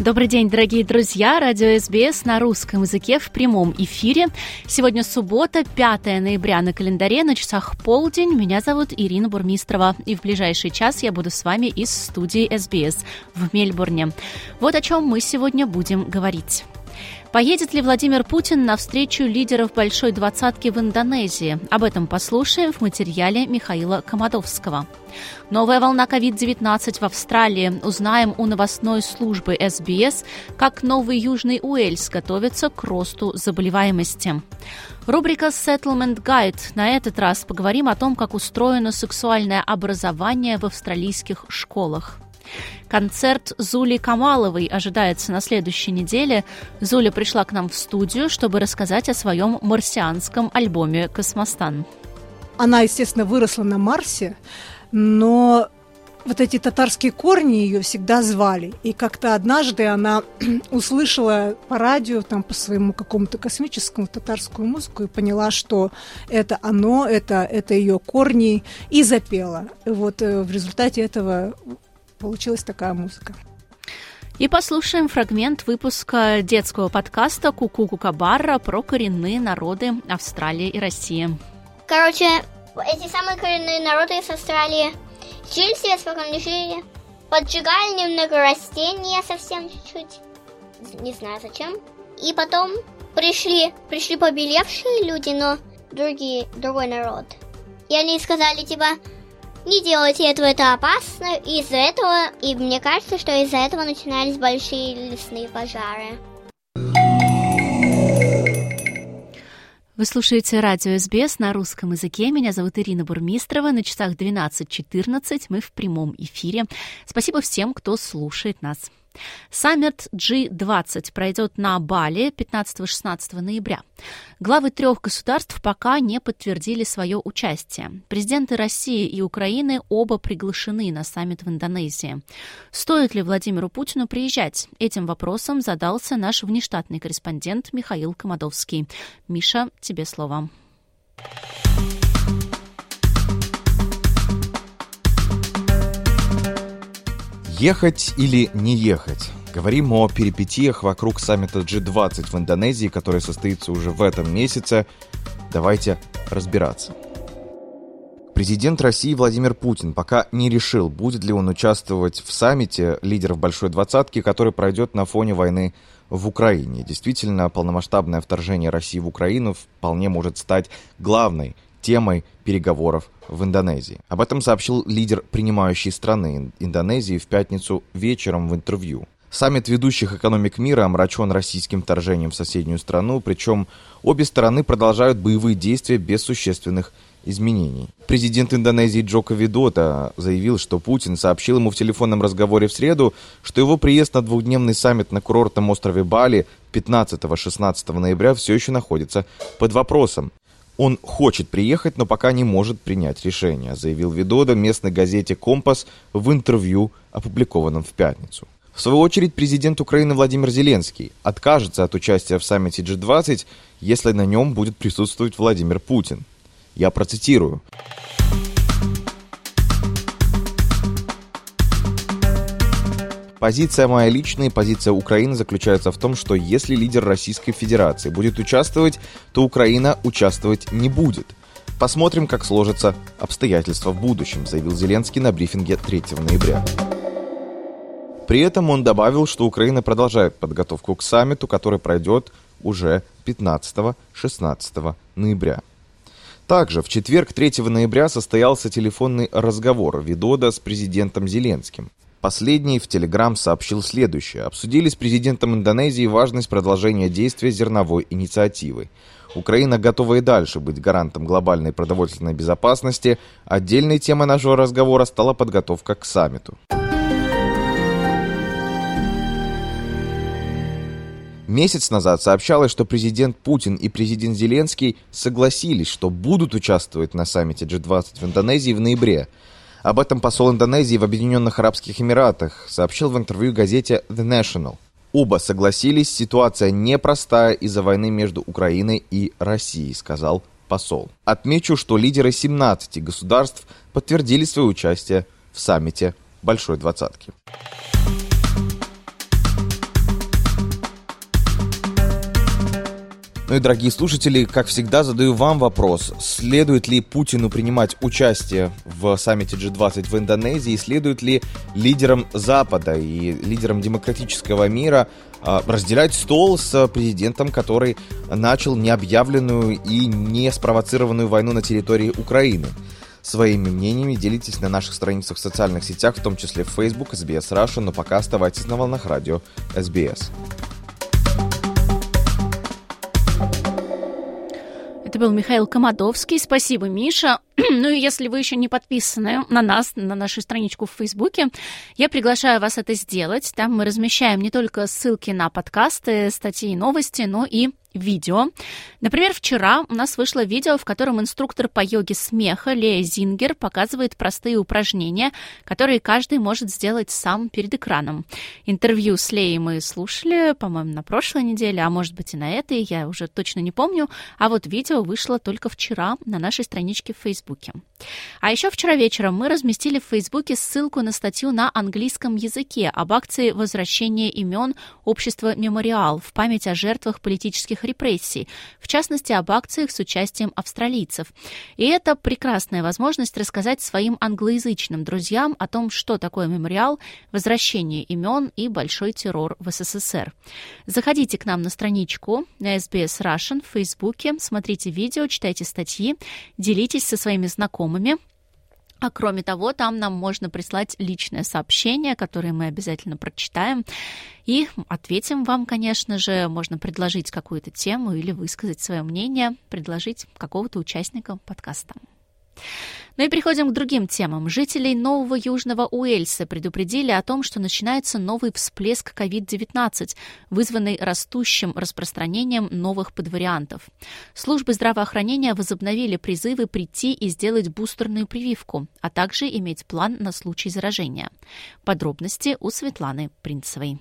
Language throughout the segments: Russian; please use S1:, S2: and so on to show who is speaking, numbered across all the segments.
S1: Добрый день, дорогие друзья! Радио СБС на русском языке в прямом эфире. Сегодня суббота, 5 ноября на календаре, на часах полдень. Меня зовут Ирина Бурмистрова. И в ближайший час я буду с вами из студии СБС в Мельбурне. Вот о чем мы сегодня будем говорить. Поедет ли Владимир Путин на встречу лидеров Большой Двадцатки в Индонезии? Об этом послушаем в материале Михаила Комадовского. Новая волна COVID-19 в Австралии. Узнаем у новостной службы СБС, как Новый Южный Уэльс готовится к росту заболеваемости. Рубрика Settlement Guide. На этот раз поговорим о том, как устроено сексуальное образование в австралийских школах. Концерт Зули Камаловой ожидается на следующей неделе. Зуля пришла к нам в студию, чтобы рассказать о своем марсианском альбоме «Космостан».
S2: Она, естественно, выросла на Марсе, но вот эти татарские корни ее всегда звали. И как-то однажды она услышала по радио, там, по своему какому-то космическому татарскую музыку и поняла, что это оно, это, это ее корни, и запела. И вот э, в результате этого получилась такая музыка.
S1: И послушаем фрагмент выпуска детского подкаста «Куку Кукабара» про коренные народы Австралии и России.
S3: Короче, эти самые коренные народы из Австралии жили себе спокойно жили, поджигали немного растения совсем чуть-чуть, не знаю зачем. И потом пришли, пришли побелевшие люди, но другие, другой народ. И они сказали, типа, не делайте этого, это опасно. Из-за этого, и мне кажется, что из-за этого начинались большие лесные пожары.
S1: Вы слушаете радио СБС на русском языке. Меня зовут Ирина Бурмистрова. На часах 12.14 мы в прямом эфире. Спасибо всем, кто слушает нас. Саммит G20 пройдет на Бали 15-16 ноября. Главы трех государств пока не подтвердили свое участие. Президенты России и Украины оба приглашены на саммит в Индонезии. Стоит ли Владимиру Путину приезжать? Этим вопросом задался наш внештатный корреспондент Михаил Комадовский. Миша, тебе слово.
S4: Ехать или не ехать? Говорим о перипетиях вокруг саммита G20 в Индонезии, который состоится уже в этом месяце. Давайте разбираться. Президент России Владимир Путин пока не решил, будет ли он участвовать в саммите лидеров Большой Двадцатки, который пройдет на фоне войны в Украине. Действительно, полномасштабное вторжение России в Украину вполне может стать главной темой переговоров в Индонезии. Об этом сообщил лидер принимающей страны Индонезии в пятницу вечером в интервью. Саммит ведущих экономик мира омрачен российским вторжением в соседнюю страну, причем обе стороны продолжают боевые действия без существенных изменений. Президент Индонезии Джоко Видота заявил, что Путин сообщил ему в телефонном разговоре в среду, что его приезд на двухдневный саммит на курортном острове Бали 15-16 ноября все еще находится под вопросом. Он хочет приехать, но пока не может принять решение, заявил Видода местной газете «Компас» в интервью, опубликованном в пятницу. В свою очередь, президент Украины Владимир Зеленский откажется от участия в саммите G20, если на нем будет присутствовать Владимир Путин. Я процитирую. Позиция моя личная и позиция Украины заключается в том, что если лидер Российской Федерации будет участвовать, то Украина участвовать не будет. Посмотрим, как сложатся обстоятельства в будущем, заявил Зеленский на брифинге 3 ноября. При этом он добавил, что Украина продолжает подготовку к саммиту, который пройдет уже 15-16 ноября. Также в четверг 3 ноября состоялся телефонный разговор Видода с президентом Зеленским. Последний в Телеграм сообщил следующее. Обсудили с президентом Индонезии важность продолжения действия зерновой инициативы. Украина готова и дальше быть гарантом глобальной продовольственной безопасности. Отдельной темой нашего разговора стала подготовка к саммиту. Месяц назад сообщалось, что президент Путин и президент Зеленский согласились, что будут участвовать на саммите G20 в Индонезии в ноябре. Об этом посол Индонезии в Объединенных Арабских Эмиратах сообщил в интервью газете The National. Оба согласились, ситуация непростая из-за войны между Украиной и Россией, сказал посол. Отмечу, что лидеры 17 государств подтвердили свое участие в саммите Большой Двадцатки. Ну и, дорогие слушатели, как всегда, задаю вам вопрос. Следует ли Путину принимать участие в саммите G20 в Индонезии? Следует ли лидерам Запада и лидерам демократического мира а, разделять стол с президентом, который начал необъявленную и не спровоцированную войну на территории Украины? Своими мнениями делитесь на наших страницах в социальных сетях, в том числе в Facebook, SBS Russia, но пока оставайтесь на волнах радио SBS.
S1: Был Михаил Комадовский. Спасибо, Миша. ну и если вы еще не подписаны на нас, на нашу страничку в Фейсбуке, я приглашаю вас это сделать. Там мы размещаем не только ссылки на подкасты, статьи и новости, но и видео. Например, вчера у нас вышло видео, в котором инструктор по йоге смеха Лея Зингер показывает простые упражнения, которые каждый может сделать сам перед экраном. Интервью с Леей мы слушали, по-моему, на прошлой неделе, а может быть и на этой, я уже точно не помню. А вот видео вышло только вчера на нашей страничке в Фейсбуке. А еще вчера вечером мы разместили в Фейсбуке ссылку на статью на английском языке об акции возвращения имен общества «Мемориал» в память о жертвах политических политических репрессий, в частности, об акциях с участием австралийцев. И это прекрасная возможность рассказать своим англоязычным друзьям о том, что такое мемориал, возвращение имен и большой террор в СССР. Заходите к нам на страничку на SBS Russian в Фейсбуке, смотрите видео, читайте статьи, делитесь со своими знакомыми, а кроме того, там нам можно прислать личное сообщение, которое мы обязательно прочитаем и ответим вам, конечно же. Можно предложить какую-то тему или высказать свое мнение, предложить какого-то участника подкаста. Ну и переходим к другим темам. Жителей Нового Южного Уэльса предупредили о том, что начинается новый всплеск COVID-19, вызванный растущим распространением новых подвариантов. Службы здравоохранения возобновили призывы прийти и сделать бустерную прививку, а также иметь план на случай заражения. Подробности у Светланы Принцевой.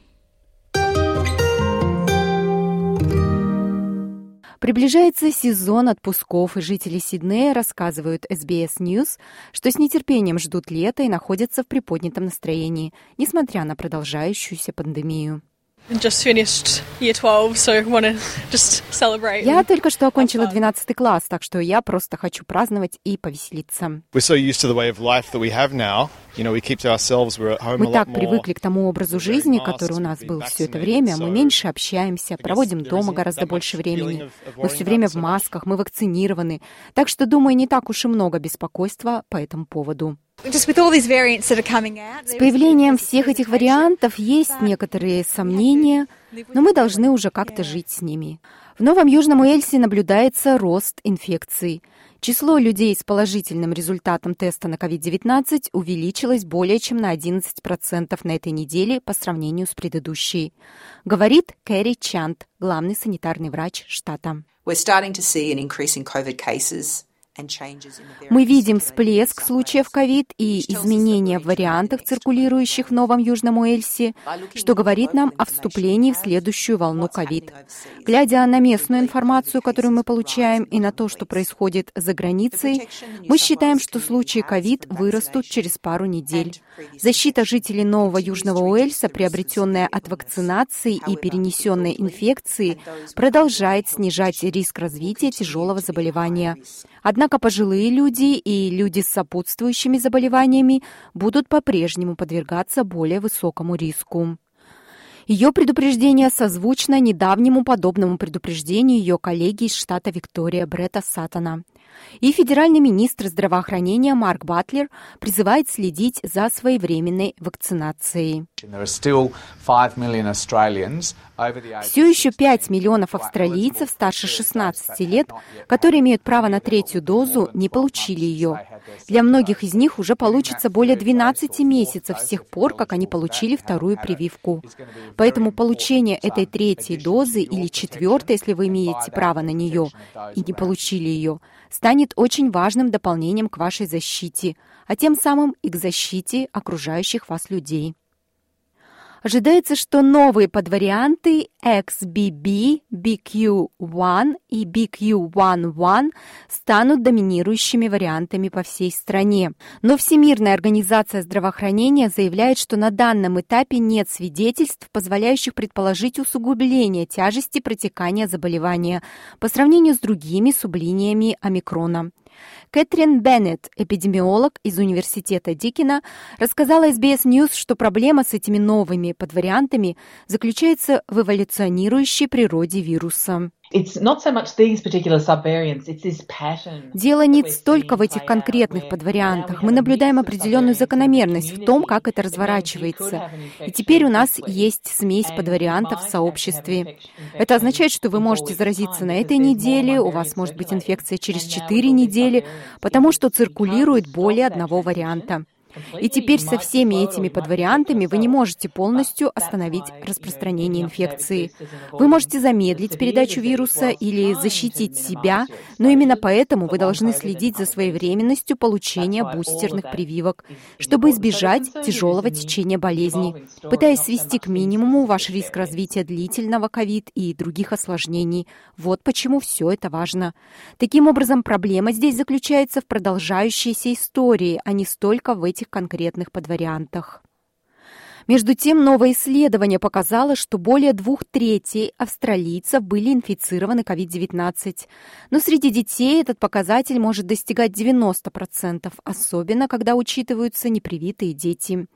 S5: Приближается сезон отпусков, и жители Сиднея рассказывают SBS News, что с нетерпением ждут лета и находятся в приподнятом настроении, несмотря на продолжающуюся пандемию. Я только что окончила 12 класс, так что я просто хочу праздновать и повеселиться. Мы так привыкли к тому образу жизни, который у нас был все это время. Мы меньше общаемся, проводим дома гораздо больше времени. Мы все время в масках, мы вакцинированы. Так что, думаю, не так уж и много беспокойства по этому поводу. С появлением всех этих вариантов есть некоторые сомнения, но мы должны уже как-то жить с ними. В Новом Южном Уэльсе наблюдается рост инфекций. Число людей с положительным результатом теста на COVID-19 увеличилось более чем на 11% на этой неделе по сравнению с предыдущей, говорит Кэрри Чант, главный санитарный врач штата. We're starting to see an increase in COVID cases мы видим всплеск случаев ковид и изменения в вариантах, циркулирующих в Новом Южном Уэльсе, что говорит нам о вступлении в следующую волну ковид. Глядя на местную информацию, которую мы получаем, и на то, что происходит за границей, мы считаем, что случаи ковид вырастут через пару недель. Защита жителей Нового Южного Уэльса, приобретенная от вакцинации и перенесенной инфекции, продолжает снижать риск развития тяжелого заболевания. Однако пожилые люди и люди с сопутствующими заболеваниями будут по-прежнему подвергаться более высокому риску. Ее предупреждение созвучно недавнему подобному предупреждению ее коллеги из штата Виктория Брета Сатана. И федеральный министр здравоохранения Марк Батлер призывает следить за своевременной вакцинацией. Все еще 5 миллионов австралийцев старше 16 лет, которые имеют право на третью дозу, не получили ее. Для многих из них уже получится более 12 месяцев с тех пор, как они получили вторую прививку. Поэтому получение этой третьей дозы или четвертой, если вы имеете право на нее и не получили ее, станет очень важным дополнением к вашей защите, а тем самым и к защите окружающих вас людей. Ожидается, что новые подварианты XBB, BQ1 и BQ11 станут доминирующими вариантами по всей стране. Но Всемирная организация здравоохранения заявляет, что на данном этапе нет свидетельств, позволяющих предположить усугубление тяжести протекания заболевания по сравнению с другими сублиниями омикрона. Кэтрин Беннет, эпидемиолог из университета Дикина, рассказала SBS News, что проблема с этими новыми подвариантами заключается в эволюционирующей природе вируса. Дело не столько в этих конкретных подвариантах. Мы наблюдаем определенную закономерность в том, как это разворачивается. И теперь у нас есть смесь подвариантов в сообществе. Это означает, что вы можете заразиться на этой неделе, у вас может быть инфекция через 4 недели, потому что циркулирует более одного варианта. И теперь со всеми этими подвариантами вы не можете полностью остановить распространение инфекции. Вы можете замедлить передачу вируса или защитить себя, но именно поэтому вы должны следить за своевременностью получения бустерных прививок, чтобы избежать тяжелого течения болезни, пытаясь свести к минимуму ваш риск развития длительного ковид и других осложнений. Вот почему все это важно. Таким образом, проблема здесь заключается в продолжающейся истории, а не столько в этих конкретных подвариантах. Между тем, новое исследование показало, что более двух третей австралийцев были инфицированы COVID-19. Но среди детей этот показатель может достигать 90%, особенно когда учитываются непривитые дети.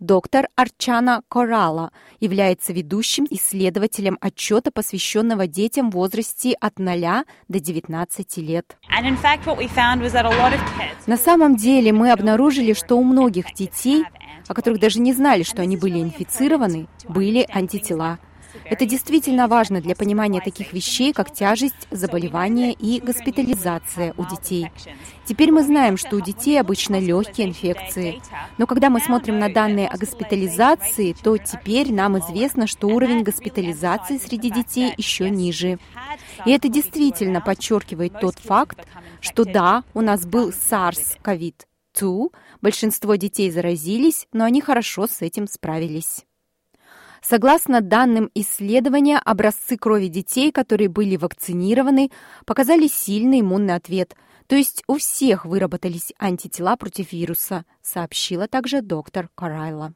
S5: Доктор Арчана Коралла является ведущим исследователем отчета, посвященного детям в возрасте от 0 до 19 лет. На самом деле мы обнаружили, что у многих детей о которых даже не знали, что они были инфицированы, были антитела. Это действительно важно для понимания таких вещей, как тяжесть заболевания и госпитализация у детей. Теперь мы знаем, что у детей обычно легкие инфекции. Но когда мы смотрим на данные о госпитализации, то теперь нам известно, что уровень госпитализации среди детей еще ниже. И это действительно подчеркивает тот факт, что да, у нас был SARS-CoV, 2 большинство детей заразились, но они хорошо с этим справились. Согласно данным исследования, образцы крови детей, которые были вакцинированы, показали сильный иммунный ответ, то есть у всех выработались антитела против вируса, сообщила также доктор Карайла.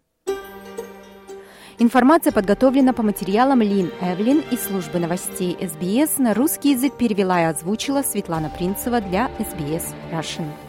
S5: Информация подготовлена по материалам Лин Эвлин из службы новостей СБС на русский язык перевела и озвучила Светлана Принцева для СБС Russian.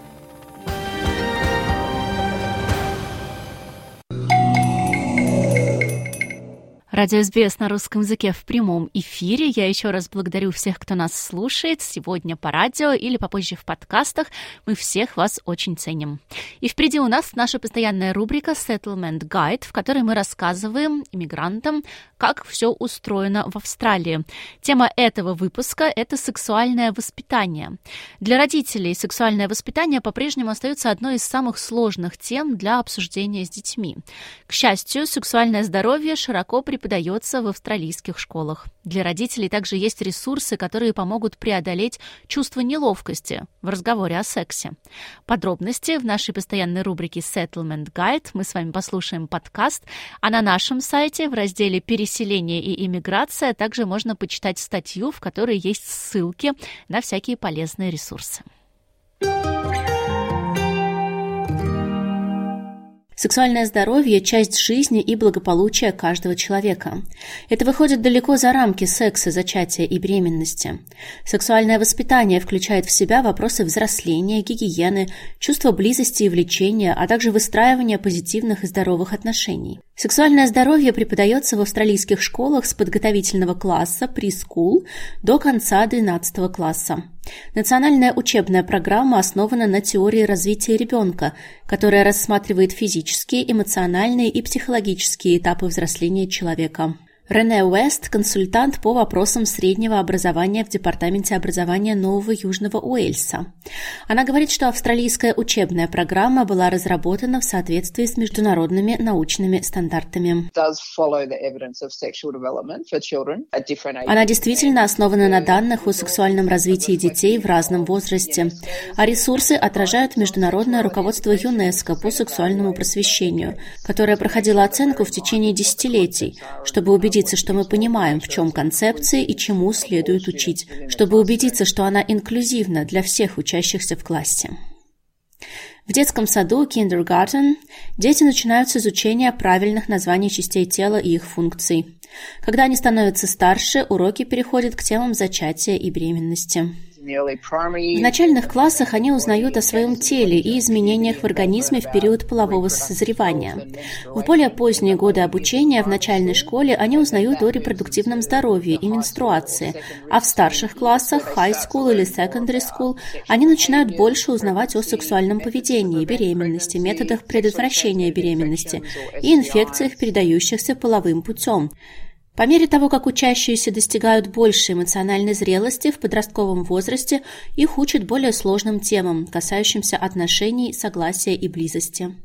S1: Радио СБС на русском языке в прямом эфире. Я еще раз благодарю всех, кто нас слушает сегодня по радио или попозже в подкастах. Мы всех вас очень ценим. И впереди у нас наша постоянная рубрика Settlement Guide, в которой мы рассказываем иммигрантам, как все устроено в Австралии. Тема этого выпуска – это сексуальное воспитание. Для родителей сексуальное воспитание по-прежнему остается одной из самых сложных тем для обсуждения с детьми. К счастью, сексуальное здоровье широко преподается преподается в австралийских школах. Для родителей также есть ресурсы, которые помогут преодолеть чувство неловкости в разговоре о сексе. Подробности в нашей постоянной рубрике Settlement Guide. Мы с вами послушаем подкаст, а на нашем сайте в разделе «Переселение и иммиграция» также можно почитать статью, в которой есть ссылки на всякие полезные ресурсы. Сексуальное здоровье – часть жизни и благополучия каждого человека. Это выходит далеко за рамки секса, зачатия и беременности. Сексуальное воспитание включает в себя вопросы взросления, гигиены, чувства близости и влечения, а также выстраивания позитивных и здоровых отношений. Сексуальное здоровье преподается в австралийских школах с подготовительного класса прескул до конца 12 класса. Национальная учебная программа основана на теории развития ребенка, которая рассматривает физические, эмоциональные и психологические этапы взросления человека. Рене Уэст – консультант по вопросам среднего образования в Департаменте образования Нового Южного Уэльса. Она говорит, что австралийская учебная программа была разработана в соответствии с международными научными стандартами. Она действительно основана на данных о сексуальном развитии детей в разном возрасте, а ресурсы отражают международное руководство ЮНЕСКО по сексуальному просвещению, которое проходило оценку в течение десятилетий, чтобы убедить убедиться, что мы понимаем, в чем концепция и чему следует учить, чтобы убедиться, что она инклюзивна для всех учащихся в классе. В детском саду kindergarten дети начинают с изучения правильных названий частей тела и их функций. Когда они становятся старше, уроки переходят к темам зачатия и беременности. В начальных классах они узнают о своем теле и изменениях в организме в период полового созревания. В более поздние годы обучения в начальной школе они узнают о репродуктивном здоровье и менструации, а в старших классах, high school или secondary school, они начинают больше узнавать о сексуальном поведении, беременности, методах предотвращения беременности и инфекциях, передающихся половым путем. По мере того, как учащиеся достигают большей эмоциональной зрелости в подростковом возрасте, их учат более сложным темам, касающимся отношений, согласия и близости.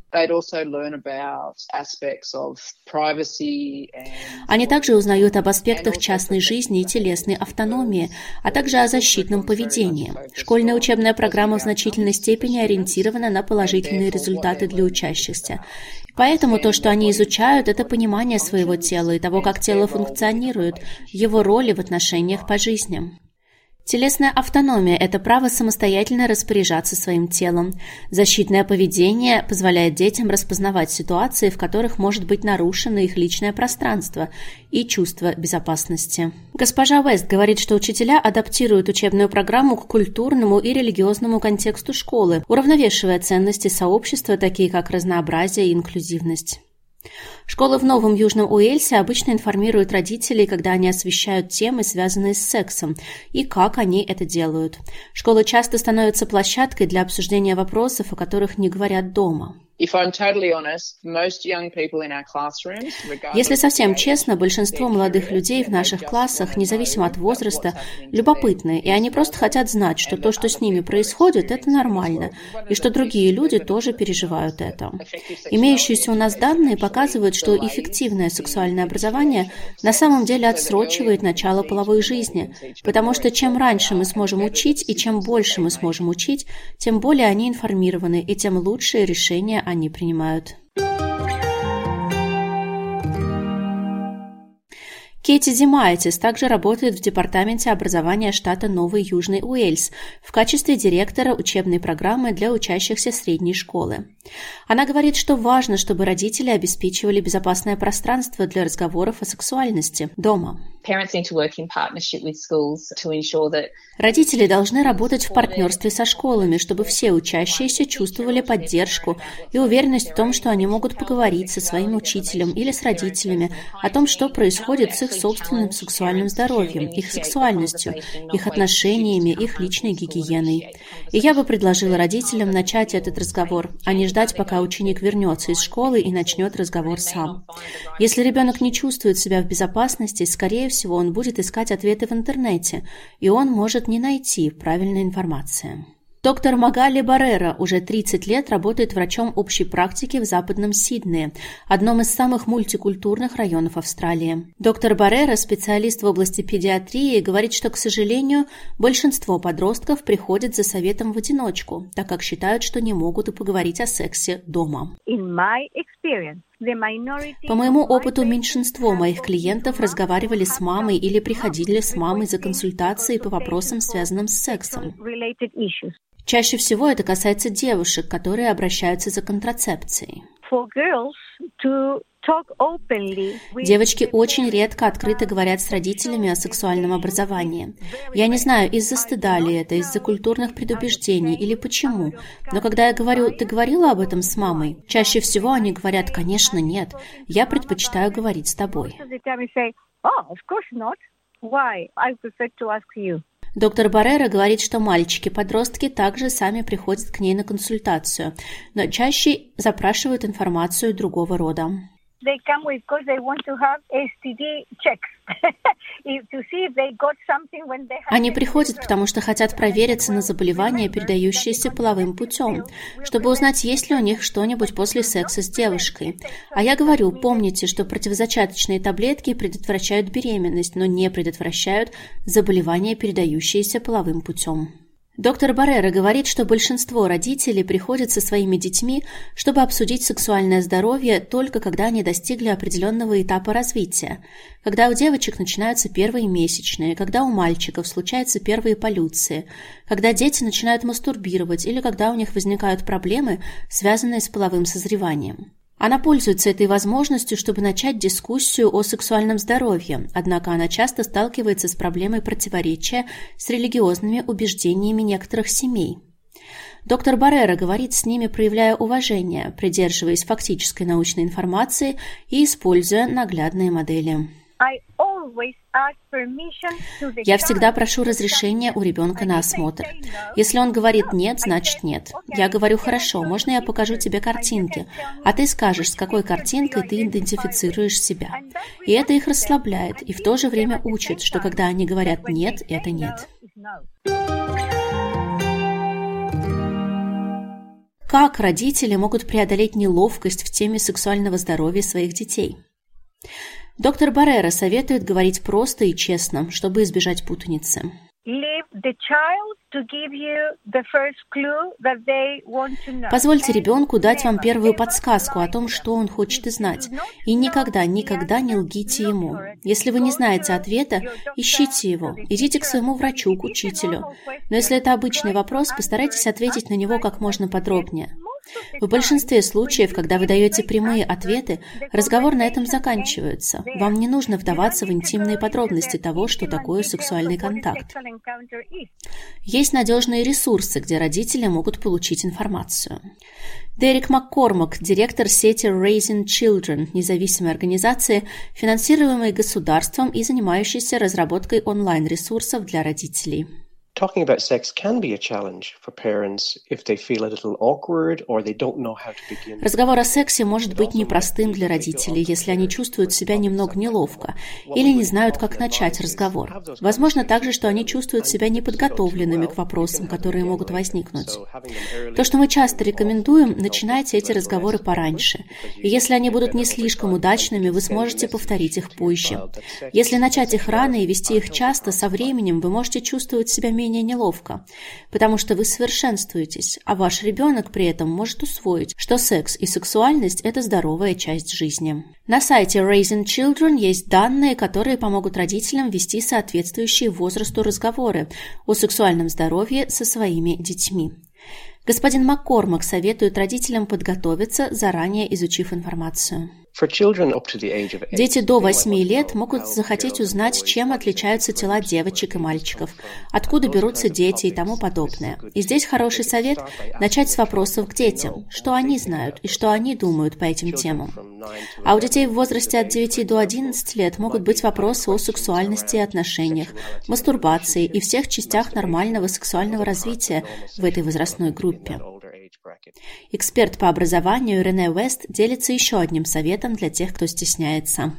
S1: Они также узнают об аспектах частной жизни и телесной автономии, а также о защитном поведении. Школьная учебная программа в значительной степени ориентирована на положительные результаты для учащихся. Поэтому то, что они изучают, это понимание своего тела и того, как тело функционирует, его роли в отношениях по жизни. Телесная автономия – это право самостоятельно распоряжаться своим телом. Защитное поведение позволяет детям распознавать ситуации, в которых может быть нарушено их личное пространство и чувство безопасности. Госпожа Уэст говорит, что учителя адаптируют учебную программу к культурному и религиозному контексту школы, уравновешивая ценности сообщества, такие как разнообразие и инклюзивность. Школы в Новом Южном Уэльсе обычно информируют родителей, когда они освещают темы, связанные с сексом, и как они это делают. Школы часто становятся площадкой для обсуждения вопросов, о которых не говорят дома. Если совсем честно, большинство молодых людей в наших классах, независимо от возраста, любопытны, и они просто хотят знать, что то, что с ними происходит, это нормально, и что другие люди тоже переживают это. Имеющиеся у нас данные показывают, что эффективное сексуальное образование на самом деле отсрочивает начало половой жизни, потому что чем раньше мы сможем учить и чем больше мы сможем учить, тем более они информированы и тем лучшие решения они принимают. Кейти Димайтис также работает в Департаменте образования штата Новый Южный Уэльс в качестве директора учебной программы для учащихся средней школы. Она говорит, что важно, чтобы родители обеспечивали безопасное пространство для разговоров о сексуальности дома. Родители должны работать в партнерстве со школами, чтобы все учащиеся чувствовали поддержку и уверенность в том, что они могут поговорить со своим учителем или с родителями о том, что происходит с их собственным сексуальным здоровьем, их сексуальностью, их отношениями, их личной гигиеной. И я бы предложила родителям начать этот разговор, а не ждать, пока ученик вернется из школы и начнет разговор сам. Если ребенок не чувствует себя в безопасности, скорее всего, он будет искать ответы в интернете, и он может не найти правильной информации. Доктор Магали Баррера уже 30 лет работает врачом общей практики в Западном Сиднее, одном из самых мультикультурных районов Австралии. Доктор Баррера, специалист в области педиатрии, говорит, что, к сожалению, большинство подростков приходят за советом в одиночку, так как считают, что не могут и поговорить о сексе дома. По моему опыту, меньшинство моих клиентов разговаривали с мамой или приходили с мамой за консультацией по вопросам, связанным с сексом. Чаще всего это касается девушек, которые обращаются за контрацепцией. Девочки очень редко открыто говорят с родителями о сексуальном образовании. Я не знаю, из-за стыда ли это, из-за культурных предубеждений или почему. Но когда я говорю, ты говорила об этом с мамой, чаще всего они говорят, конечно, нет. Я предпочитаю говорить с тобой. Доктор Баррера говорит, что мальчики-подростки также сами приходят к ней на консультацию, но чаще запрашивают информацию другого рода they come with because they want to have STD checks. Они приходят, потому что хотят провериться на заболевания, передающиеся половым путем, чтобы узнать, есть ли у них что-нибудь после секса с девушкой. А я говорю, помните, что противозачаточные таблетки предотвращают беременность, но не предотвращают заболевания, передающиеся половым путем. Доктор Баррера говорит, что большинство родителей приходят со своими детьми, чтобы обсудить сексуальное здоровье только когда они достигли определенного этапа развития, когда у девочек начинаются первые месячные, когда у мальчиков случаются первые полюции, когда дети начинают мастурбировать или когда у них возникают проблемы, связанные с половым созреванием. Она пользуется этой возможностью, чтобы начать дискуссию о сексуальном здоровье, однако она часто сталкивается с проблемой противоречия с религиозными убеждениями некоторых семей. Доктор Баррера говорит с ними, проявляя уважение, придерживаясь фактической научной информации и используя наглядные модели. Я всегда прошу разрешения у ребенка на осмотр. Если он говорит «нет», значит «нет». Я говорю «хорошо, можно я покажу тебе картинки?» А ты скажешь, с какой картинкой ты идентифицируешь себя. И это их расслабляет, и в то же время учит, что когда они говорят «нет», это «нет». Как родители могут преодолеть неловкость в теме сексуального здоровья своих детей? Доктор Баррера советует говорить просто и честно, чтобы избежать путаницы. Позвольте ребенку дать вам первую подсказку о том, что он хочет знать. И никогда, никогда не лгите ему. Если вы не знаете ответа, ищите его. Идите к своему врачу, к учителю. Но если это обычный вопрос, постарайтесь ответить на него как можно подробнее. В большинстве случаев, когда вы даете прямые ответы, разговор на этом заканчивается. Вам не нужно вдаваться в интимные подробности того, что такое сексуальный контакт. Есть надежные ресурсы, где родители могут получить информацию. Дерек Маккормак, директор сети Raising Children, независимой организации, финансируемой государством и занимающейся разработкой онлайн-ресурсов для родителей. Talking about sex can be a challenge for parents if they feel a little awkward or they don't know how to begin. Разговор о сексе может быть непростым для родителей, если они чувствуют себя немного неловко или не знают, как начать разговор. Возможно также, что они чувствуют себя неподготовленными к вопросам, которые могут возникнуть. То, что мы часто рекомендуем, начинайте эти разговоры пораньше. И если они будут не слишком удачными, вы сможете повторить их позже. Если начать их рано и вести их часто, со временем вы можете чувствовать себя менее менее неловко, потому что вы совершенствуетесь, а ваш ребенок при этом может усвоить, что секс и сексуальность – это здоровая часть жизни. На сайте Raising Children есть данные, которые помогут родителям вести соответствующие возрасту разговоры о сексуальном здоровье со своими детьми. Господин Маккормак советует родителям подготовиться, заранее изучив информацию. Дети до 8 лет могут захотеть узнать, чем отличаются тела девочек и мальчиков, откуда берутся дети и тому подобное. И здесь хороший совет – начать с вопросов к детям, что они знают и что они думают по этим темам. А у детей в возрасте от 9 до 11 лет могут быть вопросы о сексуальности и отношениях, мастурбации и всех частях нормального сексуального развития в этой возрастной группе. Эксперт по образованию Рене Уэст делится еще одним советом для тех, кто стесняется.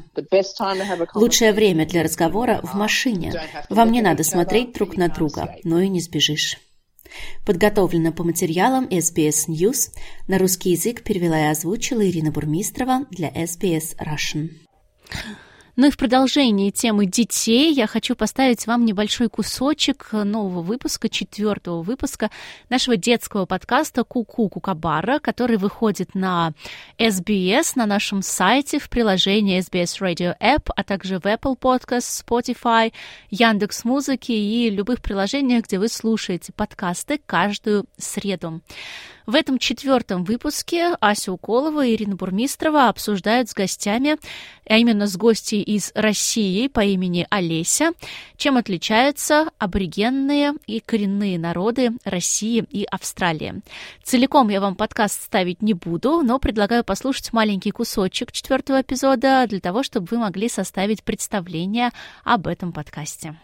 S1: Лучшее время для разговора в машине. Вам не надо смотреть друг на друга, но и не сбежишь. Подготовлено по материалам SBS News. На русский язык перевела и озвучила Ирина Бурмистрова для SBS Russian. Ну и в продолжении темы детей я хочу поставить вам небольшой кусочек нового выпуска, четвертого выпуска нашего детского подкаста «Ку-ку Кукабара», который выходит на SBS, на нашем сайте, в приложении SBS Radio App, а также в Apple Podcast, Spotify, Яндекс Музыки и любых приложениях, где вы слушаете подкасты каждую среду. В этом четвертом выпуске Ася Уколова и Ирина Бурмистрова обсуждают с гостями, а именно с гостей из России по имени Олеся, чем отличаются аборигенные и коренные народы России и Австралии. Целиком я вам подкаст ставить не буду, но предлагаю послушать маленький кусочек четвертого эпизода для того, чтобы вы могли составить представление об этом подкасте.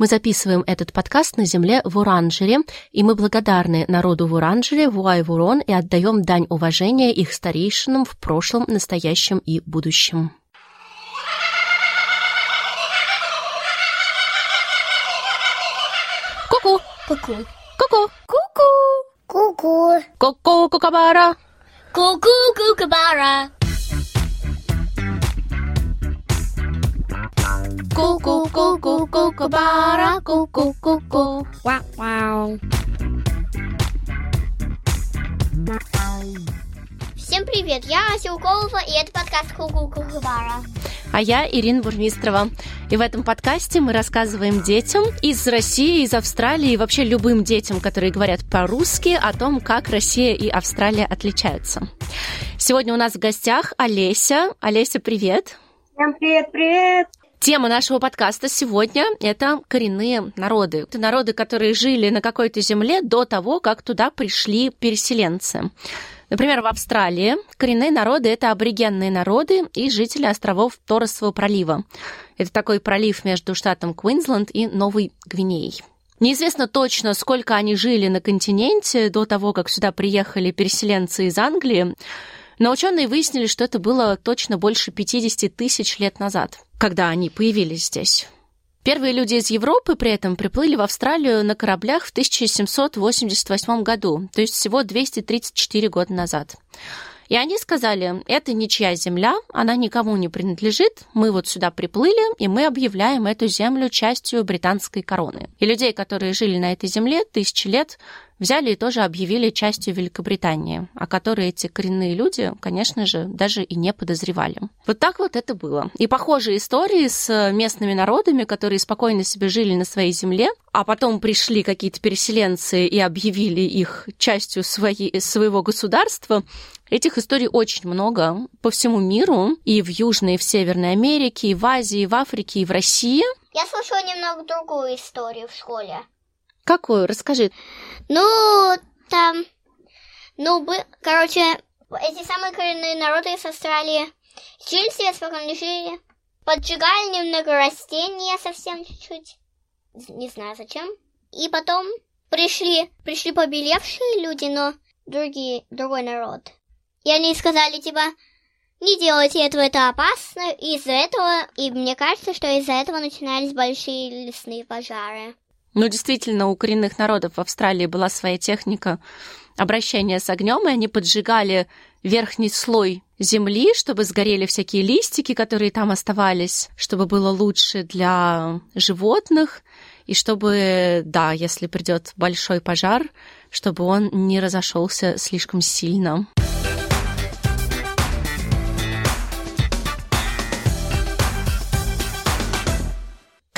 S1: Мы записываем этот подкаст на земле в Уранжере, и мы благодарны народу в Уранжере, Вуай-Вурон, и отдаем дань уважения их старейшинам в прошлом, настоящем и будущем. Ку-ку!
S3: Ку-ку.
S1: Ку-ку!
S3: Ку-ку. Ку-ку.
S1: Ку-ку, кукабара!
S3: Ку-ку, кукабара.
S1: Ку-ку, ку-ку, кукабара! Ку-ку, ку-ку!
S3: Вау-вау. Всем привет, я Ася Уколова, и это подкаст Ку-ку, кукабара.
S1: А я Ирина Бурмистрова. И в этом подкасте мы рассказываем детям из России, из Австралии и вообще любым детям, которые говорят по-русски, о том, как Россия и Австралия отличаются. Сегодня у нас в гостях Олеся. Олеся, привет!
S6: Всем привет, привет!
S1: Тема нашего подкаста сегодня – это коренные народы. Это народы, которые жили на какой-то земле до того, как туда пришли переселенцы. Например, в Австралии коренные народы – это аборигенные народы и жители островов Торресового пролива. Это такой пролив между штатом Квинсленд и Новой Гвинеей. Неизвестно точно, сколько они жили на континенте до того, как сюда приехали переселенцы из Англии, но ученые выяснили, что это было точно больше 50 тысяч лет назад, когда они появились здесь. Первые люди из Европы при этом приплыли в Австралию на кораблях в 1788 году, то есть всего 234 года назад. И они сказали, это ничья земля, она никому не принадлежит, мы вот сюда приплыли, и мы объявляем эту землю частью британской короны. И людей, которые жили на этой земле тысячи лет, взяли и тоже объявили частью Великобритании, о которой эти коренные люди, конечно же, даже и не подозревали. Вот так вот это было. И похожие истории с местными народами, которые спокойно себе жили на своей земле, а потом пришли какие-то переселенцы и объявили их частью своей, своего государства, Этих историй очень много по всему миру, и в Южной, и в Северной Америке, и в Азии, и в Африке, и в России.
S3: Я слышала немного другую историю в школе.
S1: Какую? Расскажи.
S3: Ну, там, ну, бы, короче, эти самые коренные народы из Австралии жили себе спокойно жили, поджигали немного растения совсем чуть-чуть, не знаю зачем, и потом пришли, пришли побелевшие люди, но другие, другой народ. И они сказали, типа, не делайте этого, это опасно. И из-за этого, и мне кажется, что из-за этого начинались большие лесные пожары.
S1: Ну, действительно, у коренных народов в Австралии была своя техника обращения с огнем, и они поджигали верхний слой земли, чтобы сгорели всякие листики, которые там оставались, чтобы было лучше для животных, и чтобы, да, если придет большой пожар, чтобы он не разошелся слишком сильно.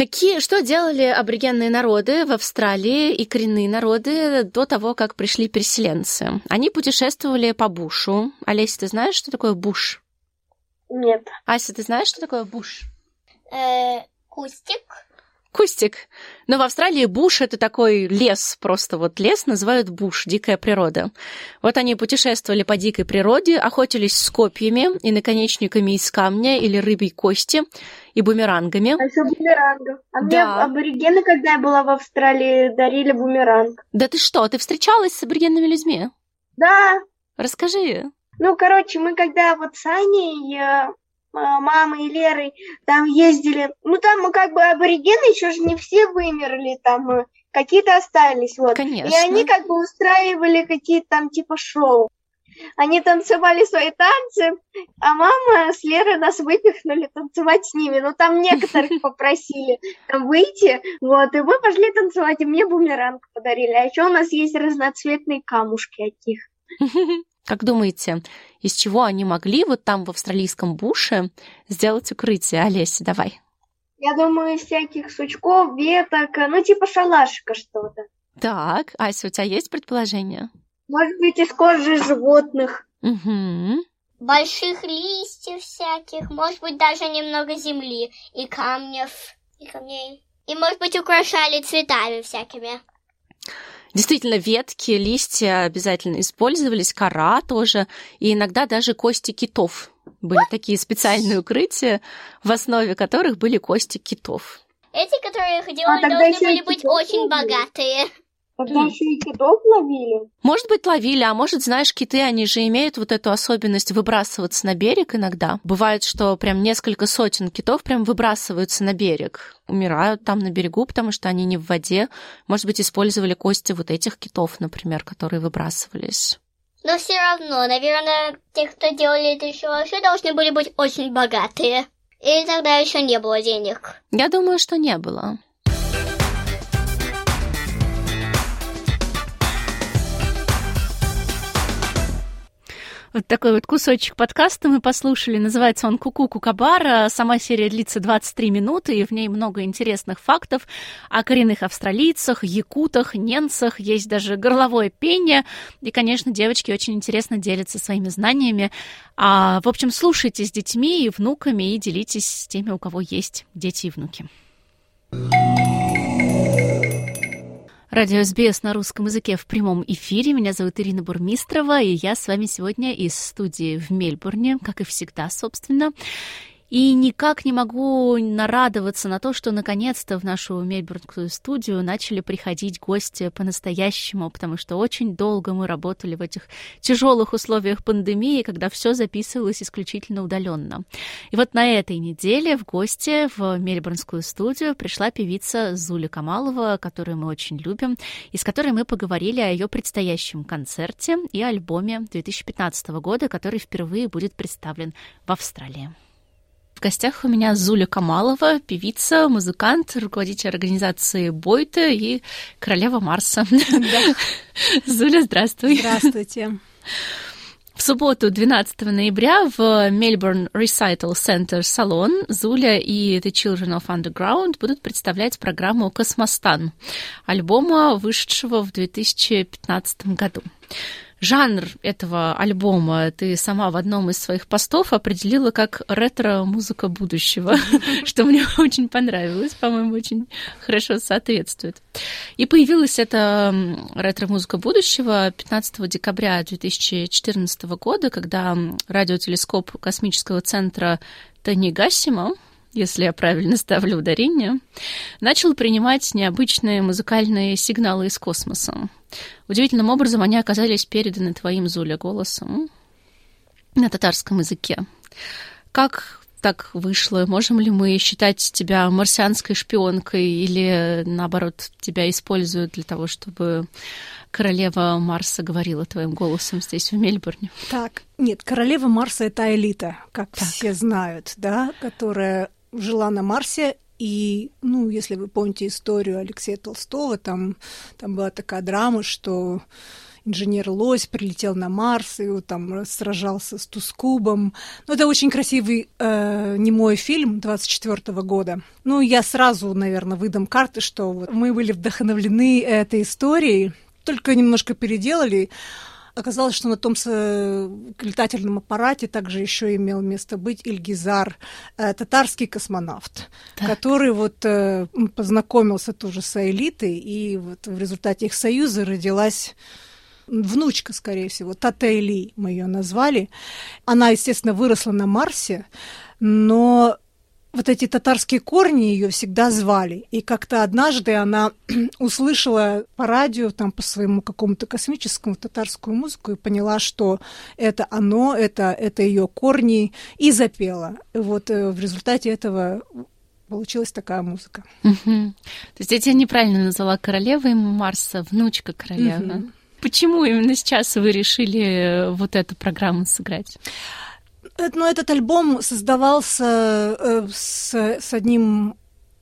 S1: Какие, что делали аборигенные народы в Австралии и коренные народы до того, как пришли переселенцы? Они путешествовали по бушу. Олеся, ты знаешь, что такое буш?
S6: Нет.
S1: Ася, ты знаешь, что такое буш?
S3: Э, кустик.
S1: Кустик. Но в Австралии буш это такой лес, просто вот лес называют буш, дикая природа. Вот они путешествовали по дикой природе, охотились с копьями и наконечниками из камня или рыбьей кости и бумерангами.
S6: А еще бумерангов. А мне
S1: Да.
S6: аборигены, когда я была в Австралии, дарили бумеранг.
S1: Да ты что, ты встречалась с аборигенными людьми?
S6: Да.
S1: Расскажи.
S6: Ну, короче, мы когда вот с Аней, э, мамой и Лерой там ездили, ну, там мы как бы аборигены еще же не все вымерли, там э, какие-то остались, вот.
S1: Конечно.
S6: И они как бы устраивали какие-то там типа шоу. Они танцевали свои танцы, а мама с Лерой нас выпихнули танцевать с ними. Ну, там некоторых попросили там выйти, вот, и мы пошли танцевать, и мне бумеранг подарили. А еще у нас есть разноцветные камушки от них.
S1: Как думаете, из чего они могли вот там в австралийском буше сделать укрытие? Олеся, давай.
S6: Я думаю, из всяких сучков, веток, ну, типа шалашика что-то.
S1: Так, Ася, у тебя есть предположение?
S6: Может быть, из кожи животных.
S1: Угу.
S3: Больших листьев всяких, может быть, даже немного земли и камнев, и камней. И, может быть, украшали цветами всякими.
S1: Действительно, ветки, листья обязательно использовались, кора тоже, и иногда даже кости китов. Были такие специальные укрытия, в основе которых были кости китов.
S3: Эти, которые их делали,
S6: А
S3: должны были быть очень богатые.
S6: Тогда еще и китов ловили.
S1: Может быть, ловили, а может, знаешь, киты, они же имеют вот эту особенность выбрасываться на берег иногда. Бывает, что прям несколько сотен китов прям выбрасываются на берег, умирают там на берегу, потому что они не в воде. Может быть, использовали кости вот этих китов, например, которые выбрасывались.
S3: Но все равно, наверное, те, кто делали это еще вообще, должны были быть очень богатые. Или тогда еще не было денег.
S1: Я думаю, что не было. Вот такой вот кусочек подкаста мы послушали. Называется он «Куку Кукабара». Сама серия длится 23 минуты, и в ней много интересных фактов о коренных австралийцах, якутах, ненцах. Есть даже горловое пение. И, конечно, девочки очень интересно делятся своими знаниями. А, в общем, слушайте с детьми и внуками и делитесь с теми, у кого есть дети и внуки. Радио СБС на русском языке в прямом эфире. Меня зовут Ирина Бурмистрова, и я с вами сегодня из студии в Мельбурне, как и всегда, собственно. И никак не могу нарадоваться на то, что наконец-то в нашу мельбурнскую студию начали приходить гости по-настоящему, потому что очень долго мы работали в этих тяжелых условиях пандемии, когда все записывалось исключительно удаленно. И вот на этой неделе в гости в мельбурнскую студию пришла певица Зуля Камалова, которую мы очень любим, и с которой мы поговорили о ее предстоящем концерте и альбоме 2015 года, который впервые будет представлен в Австралии. В гостях у меня Зуля Камалова, певица, музыкант, руководитель организации Бойта и королева Марса. Зуля, здравствуй.
S2: Здравствуйте.
S1: В субботу, 12 ноября, в Melbourne Recital Center Salon Зуля и The Children of Underground будут представлять программу «Космостан», альбома, вышедшего в 2015 году. Жанр этого альбома ты сама в одном из своих постов определила как ретро-музыка будущего, что мне очень понравилось, по-моему, очень хорошо соответствует. И появилась эта ретро-музыка будущего 15 декабря 2014 года, когда радиотелескоп космического центра Танигасима если я правильно ставлю ударение, начал принимать необычные музыкальные сигналы из космоса. Удивительным образом они оказались переданы твоим, Зуля, голосом на татарском языке. Как так вышло? Можем ли мы считать тебя марсианской шпионкой или, наоборот, тебя используют для того, чтобы королева Марса говорила твоим голосом здесь, в Мельбурне?
S2: Так, нет, королева Марса — это элита, как так. все знают, да, которая жила на Марсе, и, ну, если вы помните историю Алексея Толстого, там, там была такая драма, что инженер Лось прилетел на Марс и вот там сражался с Тускубом. Ну, это очень красивый э, немой фильм 24 года. Ну, я сразу, наверное, выдам карты, что вот мы были вдохновлены этой историей, только немножко переделали. Оказалось, что на том летательном аппарате также еще имел место быть Ильгизар, э, татарский космонавт, так. который вот э, познакомился тоже с элитой, и вот в результате их союза родилась внучка, скорее всего, Татейли мы ее назвали. Она, естественно, выросла на Марсе, но вот эти татарские корни ее всегда звали. И как-то однажды она услышала по радио, там, по своему какому-то космическому татарскую музыку и поняла, что это оно, это, это ее корни, и запела. И вот э, в результате этого получилась такая музыка.
S1: Угу. То есть я тебя неправильно назвала королевой Марса, внучка королевы. Угу. Почему именно сейчас вы решили вот эту программу сыграть?
S2: Ну, этот альбом создавался э, с, с одним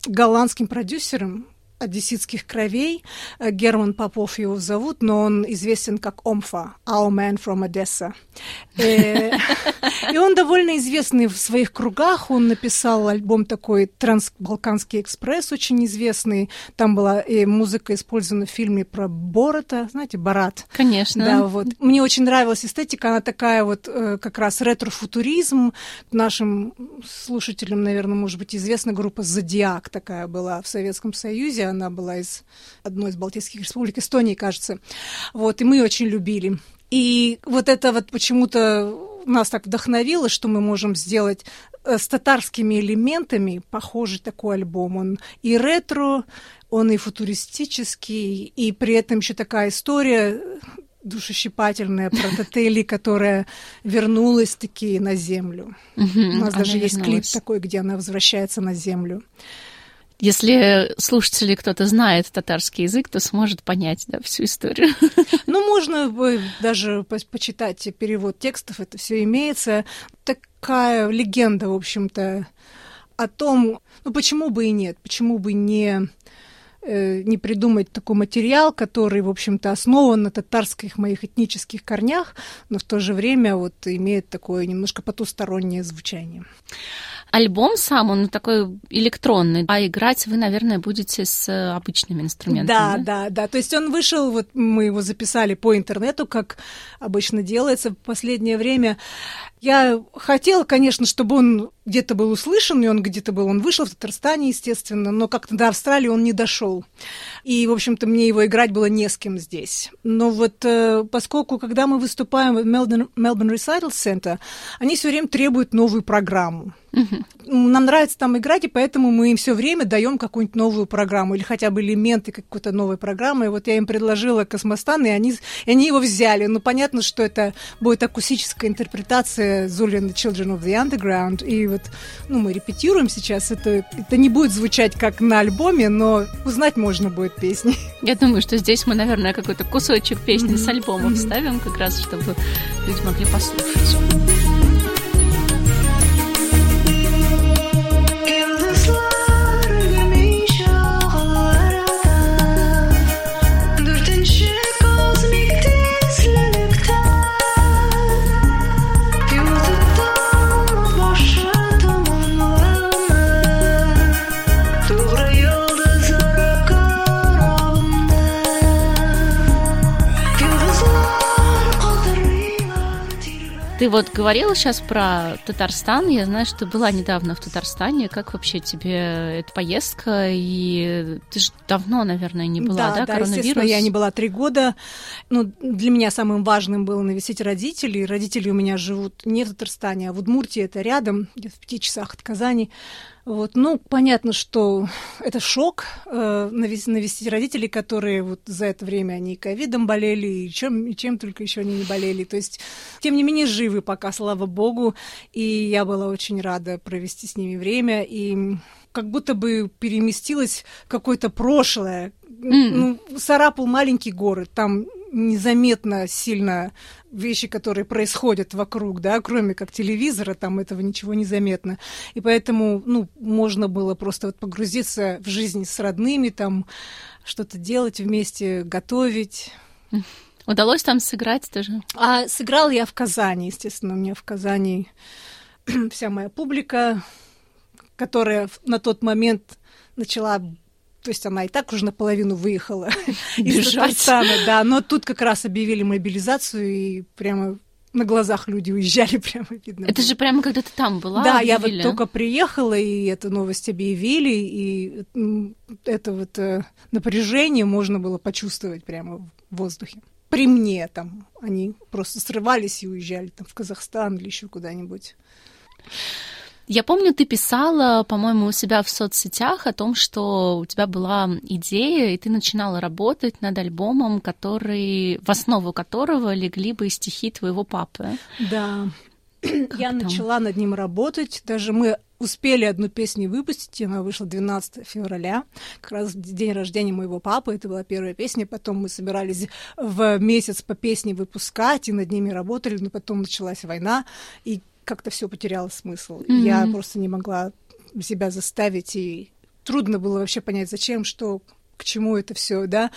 S2: голландским продюсером, одесситских кровей. Э, Герман Попов его зовут, но он известен как Омфа, Our Man from Odessa. Э, и он довольно известный в своих кругах. Он написал альбом такой «Трансбалканский экспресс», очень известный. Там была и музыка использована в фильме про Борота, знаете, Барат.
S1: Конечно.
S2: Да, вот. Мне очень нравилась эстетика, она такая вот э, как раз ретро-футуризм. Нашим слушателям, наверное, может быть, известна группа «Зодиак» такая была в Советском Союзе она была из одной из Балтийских республик, Эстонии, кажется. Вот, и мы очень любили. И вот это вот почему-то нас так вдохновило, что мы можем сделать э, с татарскими элементами похожий такой альбом. Он и ретро, он и футуристический, и при этом еще такая история душещипательная про Тотели, которая вернулась таки на землю. У нас даже есть клип такой, где она возвращается на землю.
S1: Если слушатели кто-то знает татарский язык, то сможет понять да, всю историю.
S2: Ну, можно даже почитать перевод текстов, это все имеется. Такая легенда, в общем-то, о том, ну почему бы и нет, почему бы не э, не придумать такой материал, который, в общем-то, основан на татарских моих этнических корнях, но в то же время вот имеет такое немножко потустороннее звучание.
S1: Альбом сам, он такой электронный, а играть вы, наверное, будете с обычными инструментами.
S2: Да, да, да, да. То есть он вышел, вот мы его записали по интернету, как обычно делается в последнее время. Я хотела, конечно, чтобы он где-то был услышан, и он где-то был, он вышел в Татарстане, естественно, но как-то до Австралии он не дошел. И, в общем-то, мне его играть было не с кем здесь. Но вот э, поскольку, когда мы выступаем в Melbourne, Melbourne Recital Center, они все время требуют новую программу. Угу. Нам нравится там играть, и поэтому мы им все время даем какую-нибудь новую программу или хотя бы элементы какой-то новой программы. И вот я им предложила Космостан, и они, и они его взяли. Ну, понятно, что это будет акустическая интерпретация Zulian The Children of the Underground. И вот ну, мы репетируем сейчас. Это, это не будет звучать как на альбоме, но узнать можно будет песни.
S1: Я думаю, что здесь мы, наверное, какой-то кусочек песни mm-hmm. с альбома mm-hmm. вставим, как раз, чтобы люди могли послушать. Ты вот говорила сейчас про Татарстан. Я знаю, что была недавно в Татарстане. Как вообще тебе эта поездка? И ты же давно, наверное, не была, да?
S2: Да, да естественно, я не была три года. Ну, для меня самым важным было навестить родителей. Родители у меня живут не в Татарстане, а в Удмуртии, это рядом, где-то в пяти часах от Казани. Вот, ну, понятно, что это шок э, навестить родителей, которые вот за это время они ковидом болели, и чем, и чем только еще они не болели. То есть, тем не менее, живы пока, слава богу. И я была очень рада провести с ними время. И как будто бы переместилась в какое-то прошлое. Mm. Ну, Сарапул маленький город, там незаметно сильно вещи, которые происходят вокруг, да, кроме как телевизора, там этого ничего не заметно. И поэтому, ну, можно было просто вот погрузиться в жизнь с родными, там что-то делать вместе, готовить.
S1: Удалось там сыграть тоже?
S2: А сыграл я в Казани, естественно, у меня в Казани вся моя публика, которая на тот момент начала то есть она и так уже наполовину выехала из Татарстана, да, но тут как раз объявили мобилизацию, и прямо на глазах люди уезжали, прямо видно.
S1: Это было. же прямо когда ты там была?
S2: Да, объявили. я вот только приехала, и эту новость объявили, и это вот э, напряжение можно было почувствовать прямо в воздухе. При мне там они просто срывались и уезжали там в Казахстан или еще куда-нибудь.
S1: Я помню, ты писала, по-моему, у себя в соцсетях о том, что у тебя была идея, и ты начинала работать над альбомом, который, в основу которого легли бы стихи твоего папы.
S2: Да. я начала над ним работать. Даже мы успели одну песню выпустить, она вышла 12 февраля, как раз день рождения моего папы, это была первая песня, потом мы собирались в месяц по песне выпускать, и над ними работали, но потом началась война, и как-то все потеряло смысл. Mm-hmm. Я просто не могла себя заставить, и трудно было вообще понять, зачем, что, к чему это все, да.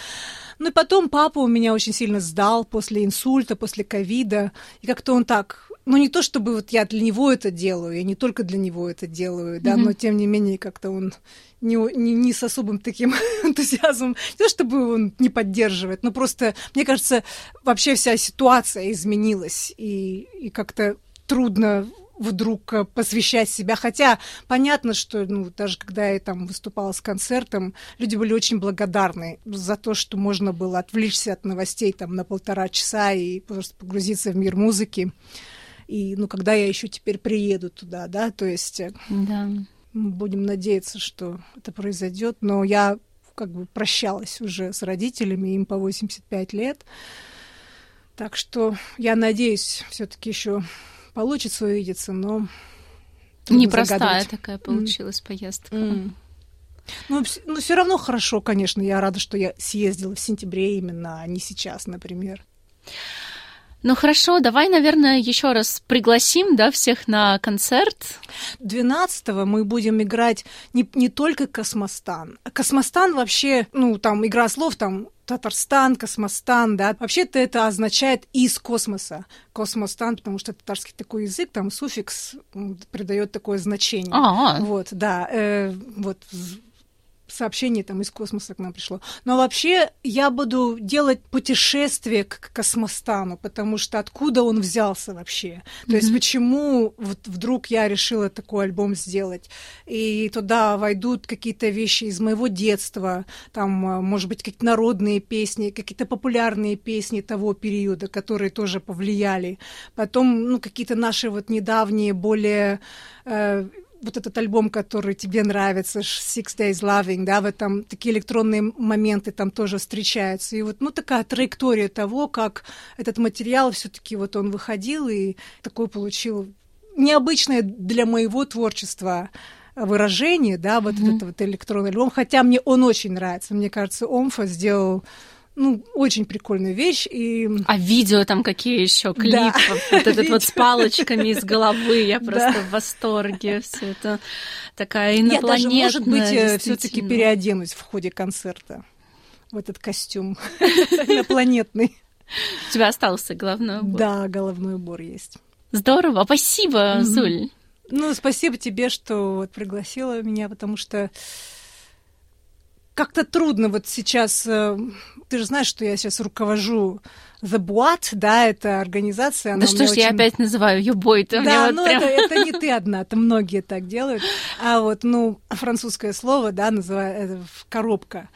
S2: Ну и потом папа у меня очень сильно сдал после инсульта, после ковида, и как-то он так ну не то чтобы вот я для него это делаю, я не только для него это делаю, да, mm-hmm. но тем не менее как-то он не, не, не с особым таким энтузиазмом, не то чтобы он не поддерживает, но просто, мне кажется, вообще вся ситуация изменилась, и, и как-то трудно вдруг э, посвящать себя. Хотя понятно, что ну, даже когда я там выступала с концертом, люди были очень благодарны за то, что можно было отвлечься от новостей там на полтора часа и просто погрузиться в мир музыки. И, ну, когда я еще теперь приеду туда, да, то есть э, да. будем надеяться, что это произойдет. Но я как бы прощалась уже с родителями, им по 85 лет. Так что я надеюсь, все-таки еще получится увидеться, но
S1: непростая такая получилась mm. поездка. Mm.
S2: Ну, ну, все равно хорошо, конечно. Я рада, что я съездила в сентябре именно, а не сейчас, например.
S1: Ну хорошо, давай, наверное, еще раз пригласим да, всех на концерт.
S2: 12-го мы будем играть не, не только Космостан. Космостан вообще, ну, там игра слов, там Татарстан, Космостан, да. Вообще-то это означает из космоса. Космостан, потому что татарский такой язык, там суффикс придает такое значение. А-а. Вот, да. Э, вот сообщение там из космоса к нам пришло. Но вообще я буду делать путешествие к космостану, потому что откуда он взялся вообще? То mm-hmm. есть почему вот вдруг я решила такой альбом сделать? И туда войдут какие-то вещи из моего детства, там, а, может быть, какие-то народные песни, какие-то популярные песни того периода, которые тоже повлияли. Потом, ну, какие-то наши вот недавние, более э, вот этот альбом, который тебе нравится, Six Days Loving, да, в этом такие электронные моменты там тоже встречаются. И вот, ну, такая траектория того, как этот материал все-таки вот он выходил и такой получил необычное для моего творчества выражение, да, вот mm-hmm. этот вот электронный альбом, хотя мне он очень нравится. Мне кажется, Омфа сделал ну, очень прикольная вещь. И...
S1: А видео там какие еще клипы? Да. Вот этот вот с палочками из головы. Я просто в восторге. Все это такая инопланетная. Я даже, может
S2: быть, все-таки переоденусь в ходе концерта в этот костюм инопланетный.
S1: У тебя остался головной убор?
S2: Да, головной убор есть.
S1: Здорово, спасибо, Зуль.
S2: Ну, спасибо тебе, что пригласила меня, потому что как-то трудно вот сейчас... Э, ты же знаешь, что я сейчас руковожу The Boat, да, это организация.
S1: Да что ж очень... я опять называю ее бой
S2: Да, вот ну прям... это, это не ты одна, это многие так делают. А вот, ну, французское слово, да, называется коробка,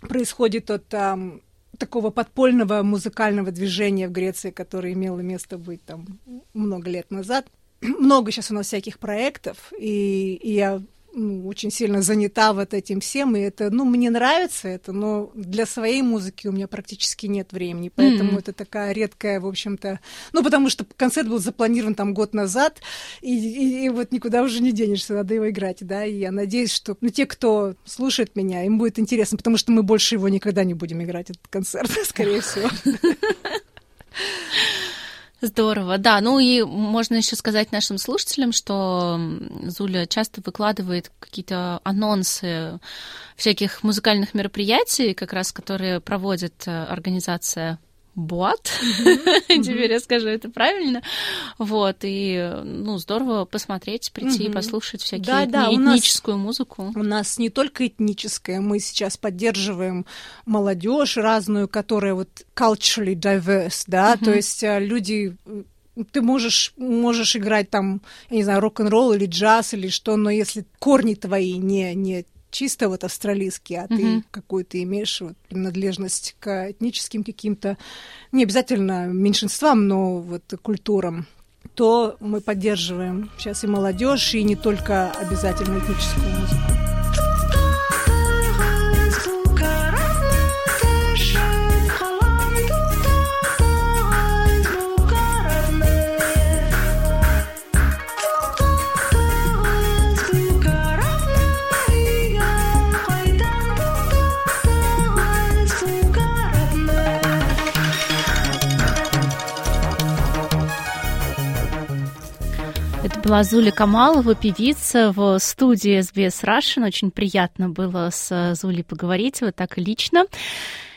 S2: происходит от там, такого подпольного музыкального движения в Греции, которое имело место быть там много лет назад. Много сейчас у нас всяких проектов, и, и я ну, очень сильно занята вот этим всем, и это, ну, мне нравится это, но для своей музыки у меня практически нет времени, поэтому mm-hmm. это такая редкая, в общем-то, ну, потому что концерт был запланирован там год назад, и, и, и вот никуда уже не денешься, надо его играть, да, и я надеюсь, что, ну, те, кто слушает меня, им будет интересно, потому что мы больше его никогда не будем играть, этот концерт, скорее всего.
S1: Здорово, да. Ну и можно еще сказать нашим слушателям, что Зуля часто выкладывает какие-то анонсы всяких музыкальных мероприятий, как раз которые проводит э, организация Буат, теперь я скажу это правильно, вот, и, ну, здорово посмотреть, прийти и послушать всякие да, этническую музыку.
S2: У нас не только этническая, мы сейчас поддерживаем молодежь разную, которая вот culturally diverse, да, то есть э, люди ты можешь, можешь играть там, я не знаю, рок-н-ролл или джаз или что, но если корни твои не, не чисто вот австралийский, а mm-hmm. ты какую-то имеешь вот, принадлежность к этническим каким-то, не обязательно меньшинствам, но вот культурам, то мы поддерживаем сейчас и молодежь, и не только обязательно этническую музыку.
S1: Зуля Камалова, певица в студии SBS Russian. Очень приятно было с Зулей поговорить, вот так лично.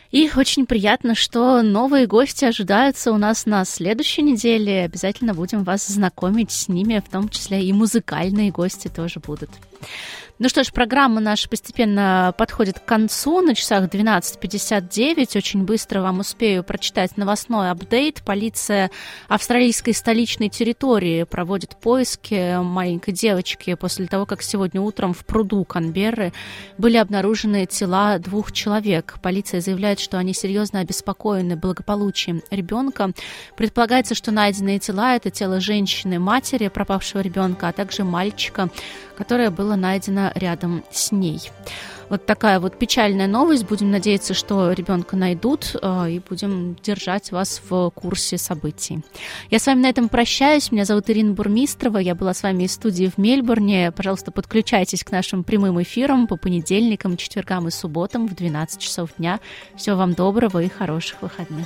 S1: И очень приятно, что новые гости ожидаются у нас на следующей неделе. Обязательно будем вас знакомить с ними, в том числе и музыкальные гости тоже будут. Ну что ж, программа наша постепенно подходит к концу. На часах 12.59. Очень быстро вам успею прочитать новостной апдейт. Полиция австралийской столичной территории проводит поиски маленькой девочки после того, как сегодня утром в пруду Канберры были обнаружены тела двух человек. Полиция заявляет, что они серьезно обеспокоены благополучием ребенка. Предполагается, что найденные тела – это тело женщины, матери пропавшего ребенка, а также мальчика, которое было найдено рядом с ней. Вот такая вот печальная новость. Будем надеяться, что ребенка найдут э, и будем держать вас в курсе событий. Я с вами на этом прощаюсь. Меня зовут Ирина Бурмистрова. Я была с вами из студии в Мельбурне. Пожалуйста, подключайтесь к нашим прямым эфирам по понедельникам, четвергам и субботам в 12 часов дня. Всего вам доброго и хороших выходных.